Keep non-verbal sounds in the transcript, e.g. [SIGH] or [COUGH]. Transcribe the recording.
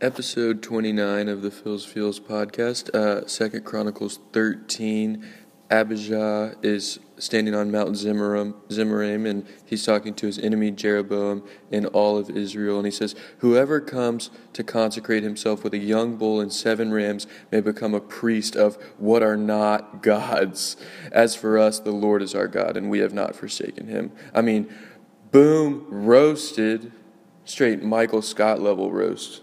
Episode 29 of the Phil's Feels podcast, uh, Second Chronicles 13. Abijah is standing on Mount Zimmerim, Zimmerim, and he's talking to his enemy Jeroboam and all of Israel. And he says, Whoever comes to consecrate himself with a young bull and seven rams may become a priest of what are not [LAUGHS] gods. As for us, the Lord is our God, and we have not forsaken him. I mean, boom, roasted, straight Michael Scott level roast.